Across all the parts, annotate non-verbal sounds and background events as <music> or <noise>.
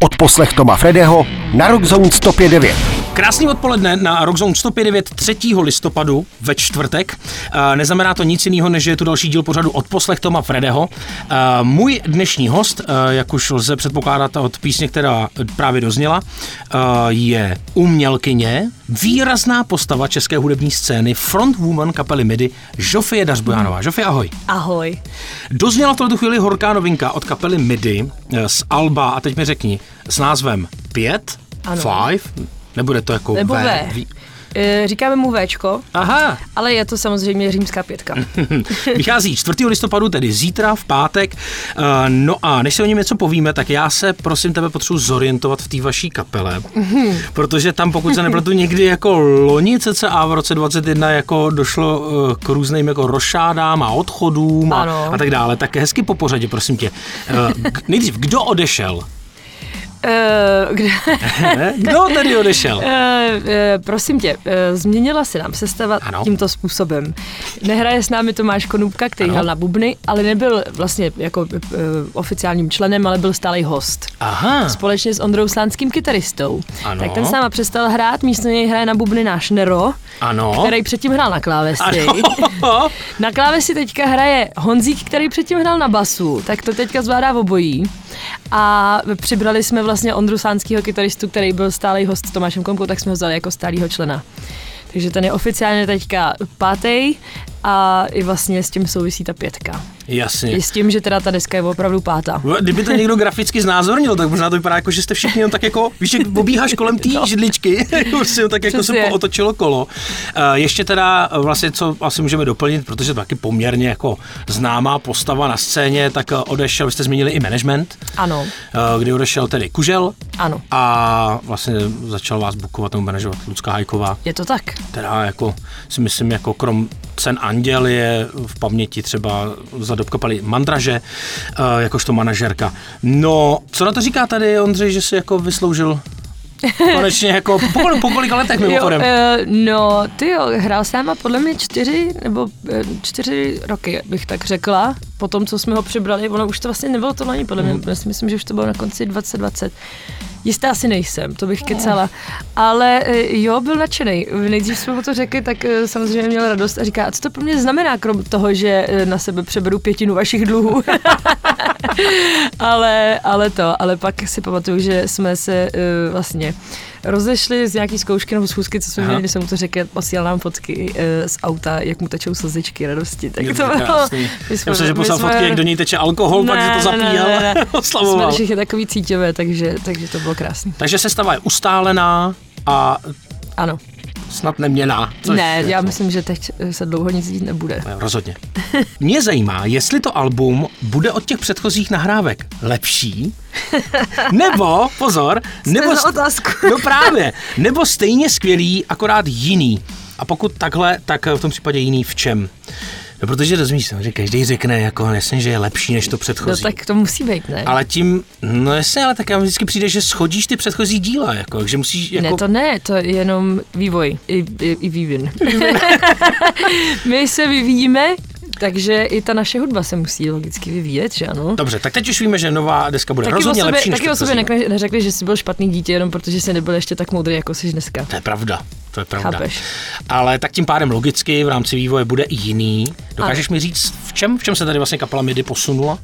Odposlech Toma Fredeho na Rockzone 105.9. Krásný odpoledne na Rockzone 105.9 3. listopadu ve čtvrtek. Eh, Neznamená to nic jiného, než že je tu další díl pořadu Odposlech Toma Fredeho. Eh, Můj dnešní host, eh, jak už lze předpokládat od písně, která právě dozněla, je umělkyně, výrazná postava české hudební scény, frontwoman kapely MIDI, Žofie Dařbojánová. Žofie, ahoj. Ahoj. Dozněla v tuto chvíli horká novinka od kapely MIDI z Alba, a teď mi řekni, s názvem 5, Ano. 5, nebude to jako Nebo V, V. V- E, Říkáme mu Včko, Aha, ale je to samozřejmě římská pětka. <laughs> vychází 4. listopadu, tedy zítra v pátek. Eh, No a než se o něm něco povíme, tak já se prosím tebe potřebuji zorientovat v té vaší kapele, protože tam pokud se nepletu <laughs> někdy jako loni cca v roce 21 jako došlo eh, k různým jako rošádám a odchodům a, Ano. a tak dále. Tak hezky po pořadě, prosím tě. Nejdřív, kdo odešel? E, kde? <laughs> Kdo tedy odešel? e, e, prosím tě, změnila se nám sestava Ano. tímto způsobem. Nehraje s námi Tomáš Konůbka, který hrál na bubny, ale nebyl vlastně jako oficiálním členem, ale byl stálý host. Aha, Společně s Ondrou Slánským kytaristou. Ano. Tak ten s náma přestal hrát, místo něj hraje na bubny náš Nero, ano. který předtím hrál na klávesi. Ano. <laughs> Na klávesi teďka hraje Honzík, který předtím hrál na basu, tak to teďka zvládá v obojí. A přibrali jsme vlastně Ondru Sánskýho kytaristu, který byl stálý host s Tomášem Komkou, tak jsme ho vzali jako stálýho člena. Takže ten je oficiálně teďka pátý a i vlastně s tím souvisí ta pětka. Jasně. I s tím, že teda ta deska je opravdu pátá. Kdyby to někdo graficky znázornil, tak možná to vypadá jako, že jste všichni jen tak jako, víš, jak obíháš kolem té no. židličky, <laughs> už si tak jako se Přesně. otočilo kolo. Eh, Ještě teda eh, vlastně, co asi můžeme doplnit, protože to taky poměrně jako známá postava na scéně, tak eh, odešel, vy jste zmínili i management, Ano, kdy odešel tedy Kužel ano, a vlastně začal vás bukovat nebo manažovat Lucka Hajková, je to tak. která jako si myslím jako krom Cen Anděl je v paměti třeba za dob kapely Mandraže, uh, jakožto manažerka. No, co na to říká tady Ondřej, že si jako vysloužil <laughs> konečně jako po, kol- po kolika letech mimochodem? uh, no, ty jo, hrál s náma podle mě čtyři nebo eh, čtyři roky, bych tak řekla. Po tom, co jsme ho přibrali, ono už to vlastně nebylo to loni, podle mě, si myslím, že už to bylo na konci 2020. Jistá asi nejsem, to bych kecala. Ale eh, jo, byl nadšený. Nejdřív jsme mu to řekli, tak eh, samozřejmě měl radost a říká, a co to pro mě znamená, krom toho, že eh, na sebe přeberu pětinu vašich dluhů. <laughs> ale, ale to, ale pak si pamatuju, že jsme se vlastně rozešli z nějaký zkoušky nebo schůzky, co jsme Aha. měli, když jsem mu to řekl, posílal nám fotky uh, z auta, jak mu tečou slzičky radosti. Tak to bylo. my Já jsme- myslím, že poslal jsme- fotky, jak do něj teče alkohol, pak se to Ne, ne, zapíjel ne, ne. oslavoval. <laughs> Jsme všichni takový cítěvé, takže, takže to bylo krásný. Takže sestava je ustálená a Ano. Snad neměná. což ne, já myslím, že teď se dlouho nic dít nebude. Ne, Rozhodně. Mě zajímá, jestli to album bude od těch předchozích nahrávek lepší, <laughs> nebo, pozor, nebo, otázku. no právě, nebo stejně skvělý, akorát jiný. A pokud takhle, tak v tom případě jiný v čem? No protože rozumíš, že každý řekne, jako jasně, že je lepší než to No předchozí. tak to musí být, ne? Ale tím, no jasně, ale tak já vždycky přijde, že schodíš ty předchozí díla, jako, že musíš, jako, Ne, to ne, to je jenom vývoj i, i, i vývin. <laughs> My se vyvíjíme, takže i ta naše hudba se musí logicky vyvíjet, že ano? Dobře, tak teď už víme, že nová deska bude Taky rozhodně sobě, lepší než taky o sobě nekne- neřekli, že jsi byl špatný dítě, jenom protože jsi nebyl ještě tak moudrý, jako jsi dneska. To je pravda. To je pravda. Chápeš. Ale tak tím pádem logicky v rámci vývoje bude i jiný. Dokážeš mi říct, v čem, v čem se tady vlastně kapela MIDI posunula?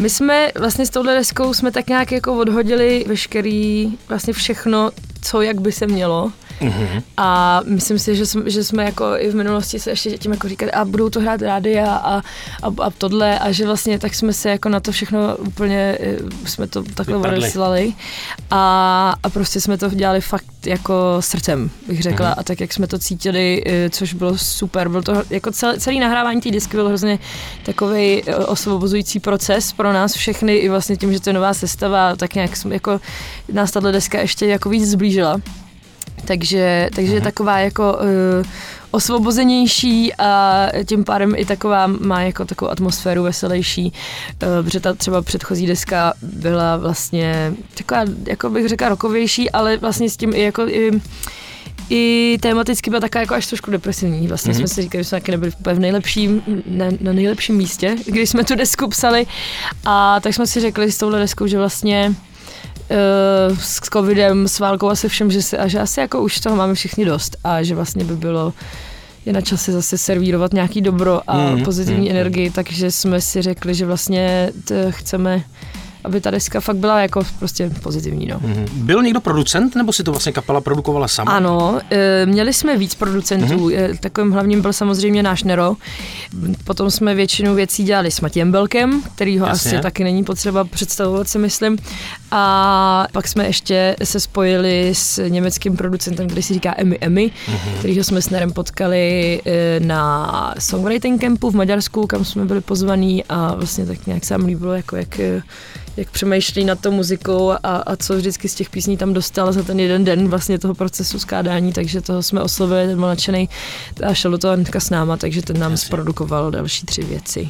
My jsme vlastně s touhle deskou jsme tak nějak jako odhodili veškerý, vlastně všechno, co jak by se mělo. Mhm. A myslím si, že jsme, že jsme jako i v minulosti se ještě tím jako říkali, a budou to hrát rádia a, a, a tohle a že vlastně tak jsme se jako na to všechno úplně, eh, jsme to takhle odeslali a, a prostě jsme to dělali fakt jako srdcem, bych řekla, Mhm. a tak jak jsme to cítili, eh, což bylo super, byl to jako celý, celý nahrávání té disky byl hrozně takový osvobozující proces pro nás všechny, i vlastně tím, že to je nová sestava, tak nějak jsme, jako nás tato deska ještě jako víc zblížila. Takže, takže je taková jako uh, osvobozenější a tím pádem i taková má jako takovou atmosféru veselější, uh, protože ta třeba předchozí deska byla vlastně taková, jako bych řekla, rokovější, ale vlastně s tím i jako i, i tematicky byla taková jako až trošku depresivní. Vlastně mm-hmm. jsme si říkali, že jsme taky nebyli úplně v nejlepším, na, na nejlepším místě, když jsme tu desku psali. A tak jsme si řekli s touhle deskou, že vlastně uh, s covidem, s válkou a se všem, že, se, a že asi jako už toho máme všichni dost a že vlastně by bylo je na čase zase servírovat nějaký dobro a Mm, pozitivní mm, energii, takže jsme si řekli, že vlastně chceme aby ta deska fakt byla jako prostě pozitivní, no. Mhm. Byl někdo producent, nebo si to vlastně kapela produkovala sama? Ano, e, měli jsme víc producentů, Mhm. mm-hmm. takovým hlavním byl samozřejmě náš Nero, potom jsme většinu věcí dělali s Matějem Belkem, kterýho Jasně. asi taky není potřeba představovat si myslím, a pak jsme ještě se spojili s německým producentem, který si říká Emi Emi, Mhm. mm-hmm. kterýho jsme s Nerem potkali e, na songwriting campu v Maďarsku, kam jsme byli pozvaní a vlastně tak nějak se nám líbilo, jako jak e, jak přemýšlí nad tou muzikou a, a co vždycky z těch písní tam dostal za ten jeden den vlastně toho procesu skládání, takže toho jsme oslovili, ten byl nadšený a šel do toho hnedka s náma, takže ten nám Jasně. zprodukoval další tři věci.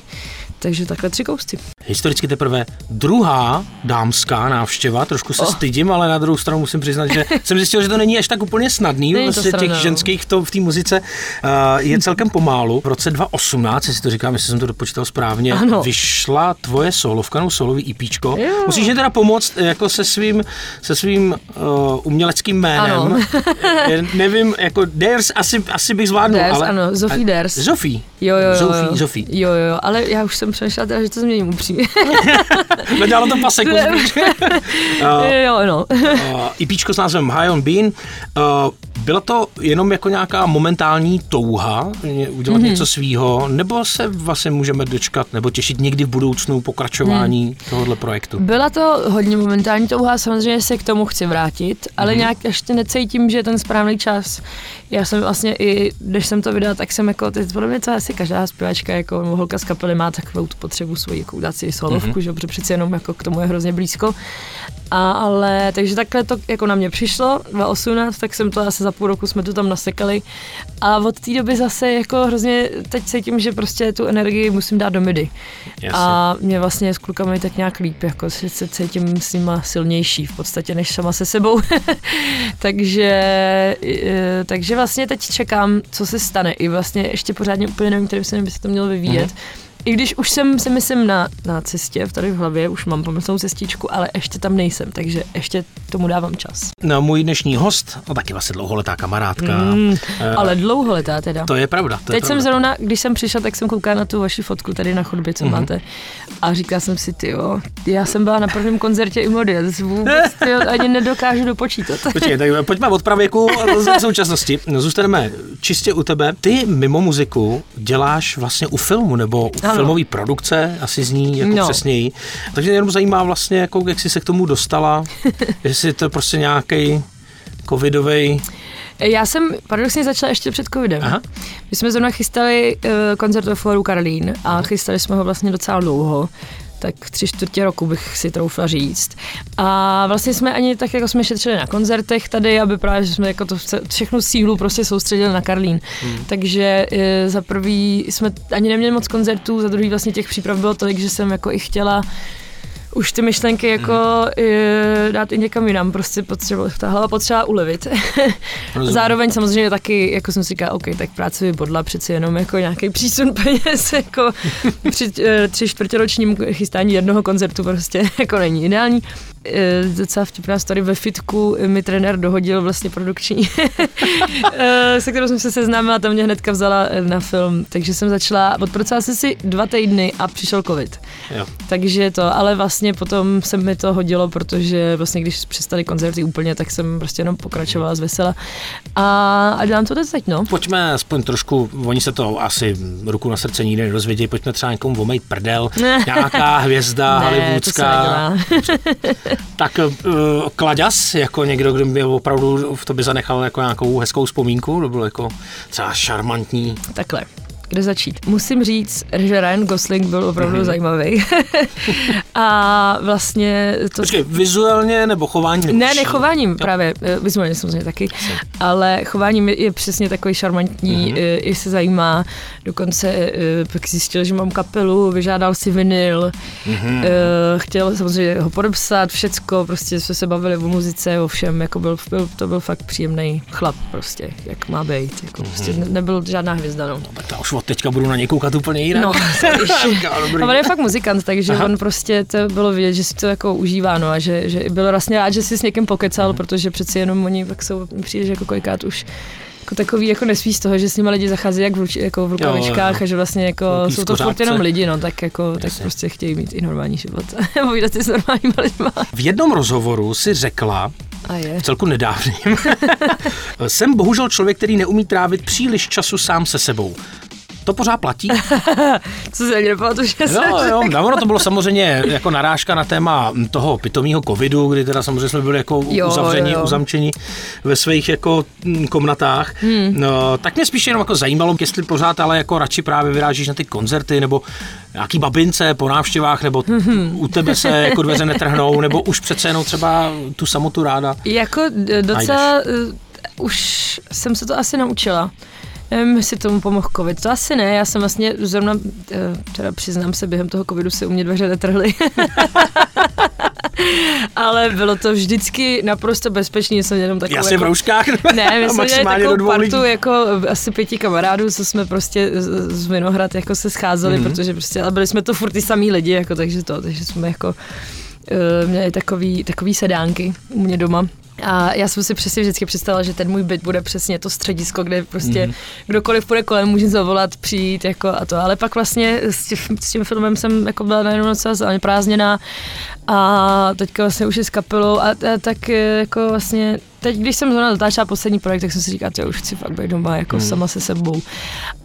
Takže takhle tři kousty. Historicky teprve druhá dámská návštěva, trošku se Oh. stydím, ale na druhou stranu musím přiznat, že <laughs> jsem zjistil, že to není až tak úplně snadný, Není vlastně těch no. ženských v, to, v té muzice uh, je celkem pomálu. V roce 2018, jestli to říkám, jestli jsem to dopočítal správně, Ano. vyšla tvoje solovka, no solový EPčko. Jo. Musíš mě teda pomoct eh, jako se svým, se svým uh, uměleckým jménem. Ano. <laughs> Nevím, jako Ders asi, asi bych zvládnul, Ders, ale... ano, Zofie a- Ders. Zofie. Jo, jo, jo. Zofie, jo. Zofie. Jo, jo, ale já už jsem přemýšlela teda, že to změním upřímně. <laughs> Nedělalo to paseku. <laughs> jo, no. uh, EPčko s názvem High on Bean. Uh, byla to jenom jako nějaká momentální touha udělat mm-hmm. něco svýho, nebo se vlastně můžeme dočkat nebo těšit někdy v budoucnu pokračování mm. tohohle projektu? Byla to hodně momentální touha, samozřejmě se k tomu chci vrátit, ale mm-hmm. nějak ještě necítím, že je ten správný čas. Já jsem vlastně i, když jsem to vydala, tak jsem jako, to je podle mě to asi každá zpěvačka, jako holka z kapely má takovou tu potřebu svoji, jako udělat si solovku, mm-hmm. že protože přeci jenom jako k tomu je hrozně blízko. A, ale, takže takhle to jako na mě přišlo, 2018, tak jsem to asi za půl roku jsme to tam nasekali a od té doby zase jako hrozně teď cítím, že prostě tu energii musím dát do midi. Jasně. A mě vlastně s klukami tak nějak líp, jako se cítím s nima silnější v podstatě než sama se sebou. <laughs> takže, e, takže vlastně teď čekám, co se stane. I vlastně ještě pořádně úplně nevím, kterým směrem by se to mělo vyvíjet. Mm-hmm. I když už jsem si myslím na, na cestě, v tady v hlavě, už mám pomyslnou cestičku, ale ještě tam nejsem, takže ještě tomu dávám čas. No, můj dnešní host, no taky vlastně dlouholetá kamarádka. Mm, ale dlouholetá teda. To je pravda. To je Teď jsem pravda. zrovna, když jsem přišla, tak jsem koukala na tu vaši fotku tady na chodbě, co mm-hmm. Mhm. máte. A říkala jsem si, ty jo, já jsem byla na prvním koncertě i mody, vůbec tyjo, ani nedokážu dopočítat. <laughs> Počkej, tak pojďme od pravěku do současnosti. No, zůstaneme čistě u tebe. Ty mimo muziku děláš vlastně u filmu nebo u Ano. filmové produkce, asi zní jako no. Přesněji. Takže mě jenom zajímá vlastně, jako, jak jsi se k tomu dostala, <laughs> jestli to je prostě nějaký covidový. Já jsem paradoxně začala ještě před covidem. Aha. My jsme zrovna chystali uh, koncert ve Foru Karlín a chystali jsme ho vlastně docela dlouho tak tři čtvrtě roku bych si troufla říct. A vlastně jsme ani tak jako jsme šetřili na koncertech tady, aby právě že jsme jako to všechnu sílu prostě soustředili na Karlín. Hmm. Takže e, za prvý jsme ani neměli moc koncertů, za druhý vlastně těch příprav bylo tolik, že jsem jako i chtěla už ty myšlenky jako mm. dát i někam jinam, prostě potřeba, ta hlava potřeba ulevit. <laughs> Zároveň samozřejmě taky, jako jsem si říkala, OK, tak práce by bodla přeci jenom jako nějaký přísun peněz, <laughs> jako při eh, tři čtvrtěročním chystání jednoho koncertu prostě <laughs> jako není ideální. Eh, Docela vtipná story ve fitku mi trenér dohodil vlastně produkční, <laughs> eh, se kterou jsem se seznámila tam mě hnedka vzala eh, na film, takže jsem začala, odpracovala jsem si dva týdny a přišel covid. Jo. Takže to, ale vlastně potom se mi to hodilo, protože vlastně když přestali koncerty úplně, tak jsem prostě jenom pokračovala z vesela. A, a dělám to teď, no. Pojďme aspoň trošku, oni se to asi ruku na srdce nikdy nedozvědí, pojďme třeba někomu omejt prdel, nějaká hvězda <laughs> Ne, hollywoodská. <laughs> Tak uh, Klaďas, jako někdo, kdo by opravdu v tobě zanechal jako nějakou hezkou vzpomínku, to bylo jako třeba šarmantní. Takhle. Kde začít? Musím říct, že Ryan Gosling byl opravdu Mhm. mm-hmm. zajímavý. <laughs> a vlastně to... Počkej, vizuálně nebo chování? Nebo Ne, čím? nechováním Jo. právě, eh, vizuálně samozřejmě taky, ale chováním je, je přesně takový šarmantní, Mhm. mm-hmm. i se zajímá, dokonce eh, pak zjistil, že mám kapelu, vyžádal si vinyl, Mhm. mm-hmm. chtěl samozřejmě ho podepsat, všecko, prostě jsme se bavili o muzice, o všem, jako byl, byl, to byl fakt příjemný chlap prostě, jak má být, jako Mhm. prostě ne, nebyl žádná hvězda, no. Tak já už od teďka budu na něj koukat úplně jinak. No, <laughs> Dobrý. A on je fakt muzikant, takže. Aha. on prostě to bylo vidět, že si to jako užívá, no a že, že byl vlastně rád, že si s někým pokecal, protože přeci jenom oni pak jsou, přijde, že jako kolikrát už jako takový jako nesví z toho, že s nimi lidi zachází jak v, ruč, jako v rukavičkách Jo, jo. a že vlastně jako Velký jsou to furt jenom lidi, no tak jako tak Jasně. prostě chtějí mít i normální život. <laughs> Povídat si s normálníma lidma. V jednom rozhovoru si řekla, A je. celku nedávným, <laughs> jsem bohužel člověk, který neumí trávit příliš času sám se sebou. To pořád platí? <laughs> Co se ani nepamatuju, že jsem Jo, jo, no, ono to bylo samozřejmě jako narážka na téma toho pitomého covidu, kdy teda samozřejmě jsme byli jako Jo, uzavření, jo, uzamčení ve svých jako mm, komnatách. Hmm. No, tak mě spíš jenom jako zajímalo, jestli pořád ale jako radši právě vyrážíš na ty koncerty, nebo nějaký babince po návštěvách, nebo u tebe se jako dveře netrhnou, nebo už přece jenom třeba tu samotu ráda. Jako docela uh, už jsem se to asi naučila. Nevím, jestli tomu pomohl covid. To asi ne, já jsem vlastně zrovna, eh, teda přiznám se, během toho covidu se u mě dveře netrhly. <laughs> Ale bylo to vždycky naprosto bezpečný, jsem jenom takovou Jasně v jako, rouškách. ne, my jsme měli takovou partu lidí. jako asi pěti kamarádů, co jsme prostě z, Vinohrad jako se scházeli, Mhm. mm-hmm. protože prostě, ale byli jsme to furt ty samý lidi, jako, takže to, takže jsme jako uh, měli takový, takový sedánky u mě doma. A já jsem si přesně vždycky představila, že ten můj byt bude přesně to středisko, kde prostě mm. kdokoliv půjde kolem, může zavolat, přijít jako a to. Ale pak vlastně s, tím, s tím filmem jsem jako byla najednou docela zaneprázdněná a teďka vlastně už je s kapelou a, a tak eh, jako vlastně teď, když jsem zrovna dotáčela poslední projekt, tak jsem si říkala, že už chci fakt být doma jako Hmm. sama se sebou.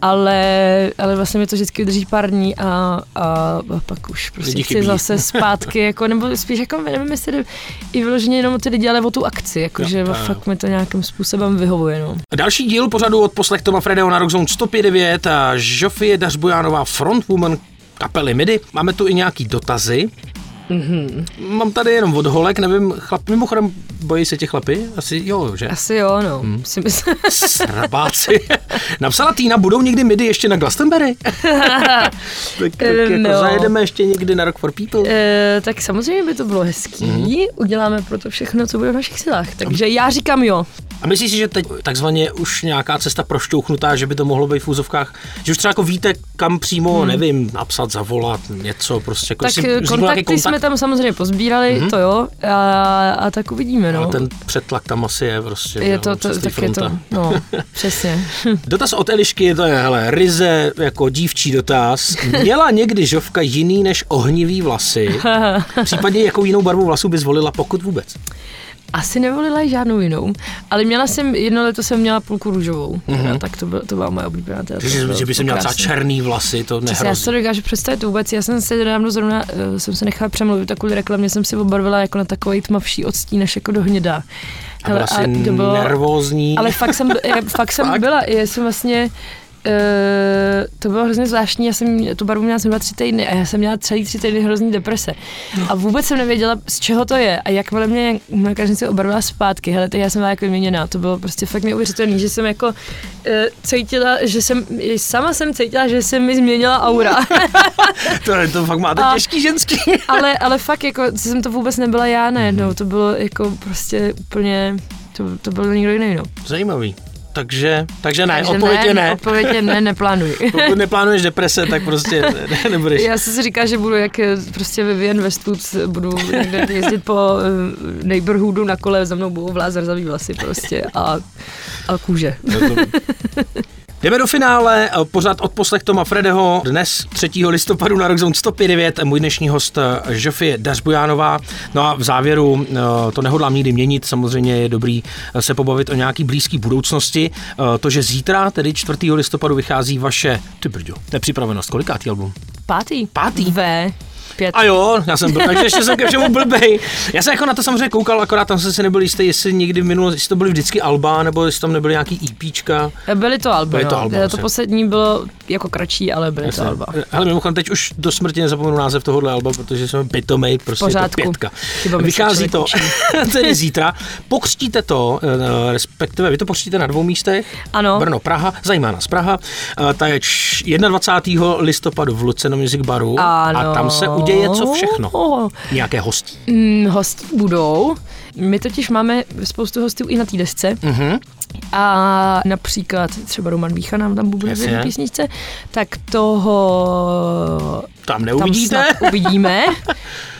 Ale, ale vlastně mi to vždycky vydrží pár dní a, a, a pak už prostě Lidi chci chybí. zase <laughs> zpátky, jako, nebo spíš jako nevím, jestli jde i vyloženě jenom ty lidi, ale o tu akci, jako, Jo, že jo. fakt mi to nějakým způsobem vyhovuje. No. Další díl pořadu od poslech Toma Fredeho na Rockzone 105.9 a Žofie Dařbojánová frontwoman kapely MIDI. Máme tu i nějaký dotazy. Mm-hmm. Mám tady jenom od holek, nevím, chlap, mimochodem bojí se těch chlapy? Asi jo, že? Asi jo, no. Hmm. Si myslím. Srabáci. <laughs> Napsala Týna, budou někdy MIDI ještě na Glastonbury? <laughs> tak, tak jako No. zajedeme ještě někdy na Rock for People. E, tak samozřejmě by to bylo hezký. Mhm. Mm. Uděláme pro to všechno, co bude v našich silách. Takže já říkám jo. A myslíš si, že teď takzvaně už nějaká cesta prošťouchnutá, že by to mohlo být v úzovkách, že už třeba jako víte, kam přímo, hmm. nevím, napsat, zavolat, něco prostě. Jako Tak eh, kontakty jsme tam samozřejmě pozbírali, mm-hmm. to jo, a, a tak uvidíme, no. Ale ten přetlak tam asi je prostě. je to, to tak je to, fronta. no, <laughs> přesně. Dotaz od Elišky, to je, hele, ryze jako dívčí dotaz. Měla někdy žovka jiný než ohnivý vlasy? <laughs> Případně jakou jinou barvu vlasů by zvolila, pokud vůbec? Asi nevolila žádnou jinou, ale měla jsem, jedno leto jsem měla půlku růžovou, mm-hmm. tak to, byl, to byla moje oblíbená. To Mhm. že, bylo- že by to se měla třeba černý vlasy, to Přesně, já si to nehrozí. dokážu představit vůbec. Já jsem se nedávno zrovna, uh, jsem se nechala přemluvit tak kvůli reklamě, jsem si obarvila jako na takový tmavší odstín, až jako do hněda. A byla asi nervózní. Ale fakt jsem, já, <laughs> fakt jsem Fakt? byla, já jsem vlastně, Uh, to bylo hrozně zvláštní, já jsem tu barvu měla dva, tři týdny a já jsem měla celý tři týdny hrozný deprese. A vůbec jsem nevěděla, z čeho to je. A jakmile mě lékařnice obarvila zpátky, hele, tak já jsem byla jako vyměněná. To bylo prostě fakt neuvěřitelné, že jsem jako uh, cítila, že jsem, sama jsem cítila, že se mi změnila aura. <laughs> to, to fakt máte A- těžký ženský. <laughs> ale, ale fakt jako, jsem to vůbec nebyla já najednou, to bylo jako prostě úplně, to, to byl někdo jiný, no. Zajímavý. Takže, takže ne, Takže odpověď je ne. Odpověď je ne, neplánuji. <laughs> Pokud neplánuješ deprese, tak prostě <laughs> ne, nebudeš. Já jsem si říkal, že budu jak eh, prostě Vivian Westwood, budu někde jezdit po uh, neighborhoodu na kole, za mnou budou vlázt zrzavý vlasy prostě a, a kůže. <laughs> Jdeme do finále, pořád od poslech Toma Fredeho, dnes 3. listopadu na Rockzone 105.9, můj dnešní host Žofie Dařbujánová. No a v závěru, eh, to nehodlám nikdy měnit, samozřejmě je dobrý eh, se pobavit o nějaký blízké budoucnosti. Eh, To, že zítra, tedy 4. listopadu, vychází vaše, ty brďo, nepřipravenost, kolikátý album? Pátý? Pátý? V. Pět. A jo, já jsem byl, takže ještě jsem ke všemu blbej. Já jsem jako na to samozřejmě koukal, akorát tam jsem si nebyl jistý, jestli někdy v minulosti, jestli to byly vždycky Alba, nebo jestli tam nebyly nějaký EPčka. Byly to alba, Byly to no. alba, to asi. poslední bylo jako kratší, ale byly to alba. Hele, mimochodem, teď už do smrti nezapomenu název tohohle alba, protože jsem pitomej, prostě je to Pořádku. pětka. Se Vychází to <laughs> tedy zítra. Pokřtíte to, eh, respektive vy to pokřtíte na dvou místech. Ano. Brno, Praha, zajímá nás Praha. Eh, Ta je č- 21. listopadu v Luceno Music Baru Ano. a tam se uděje co všechno. Nějaké hostí. Mm, hostí budou. My totiž máme spoustu hostů i na té desce. Mhm. A například třeba Roman Vícha nám tam bude v jedné písničce, tak toho Tam neuvidíte? tam snad uvidíme. <laughs>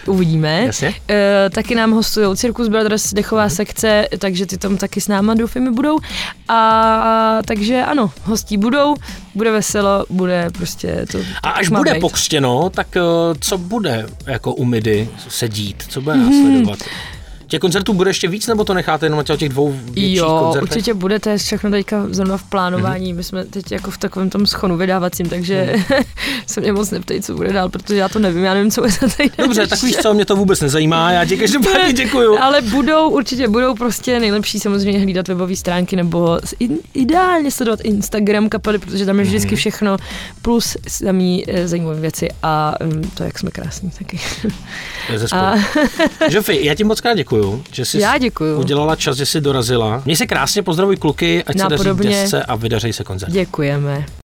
Uvidíme. Jasně. E, taky nám hostují Circus Brothers, dechová sekce, takže ty tam taky s náma doufejme budou. A takže ano, hostí budou, bude veselo, bude prostě to. A až bude být. pokřtěno, tak eh, co bude jako u Midy se dít? Co bude Mhm. následovat? Těch koncertů bude ještě víc, nebo to necháte jenom na těch dvou větších Jo, koncertech? určitě bude, to je všechno teďka zrovna v plánování, Mhm. my jsme teď jako v takovém tom schonu vydávacím, takže <laughs> se mě moc neptej, co bude dál, protože já to nevím, já nevím, co bude za týden. Dobře, tak víš co, mě to vůbec nezajímá, já ti každopádně děkuju. Ale budou, určitě budou prostě nejlepší samozřejmě hlídat webové stránky nebo ideálně sledovat Instagram kapely, protože tam je Mhm. vždycky všechno, plus samý eh, zajímavé věci a um, to, jak jsme krásní taky. Žofi, já ti moc krát děkuju, že jsi já děkuju. udělala čas, že jsi dorazila. Měj se krásně, pozdravuj kluky, ať se daří Napodobně. desce a vydařej se koncert. Děkujeme.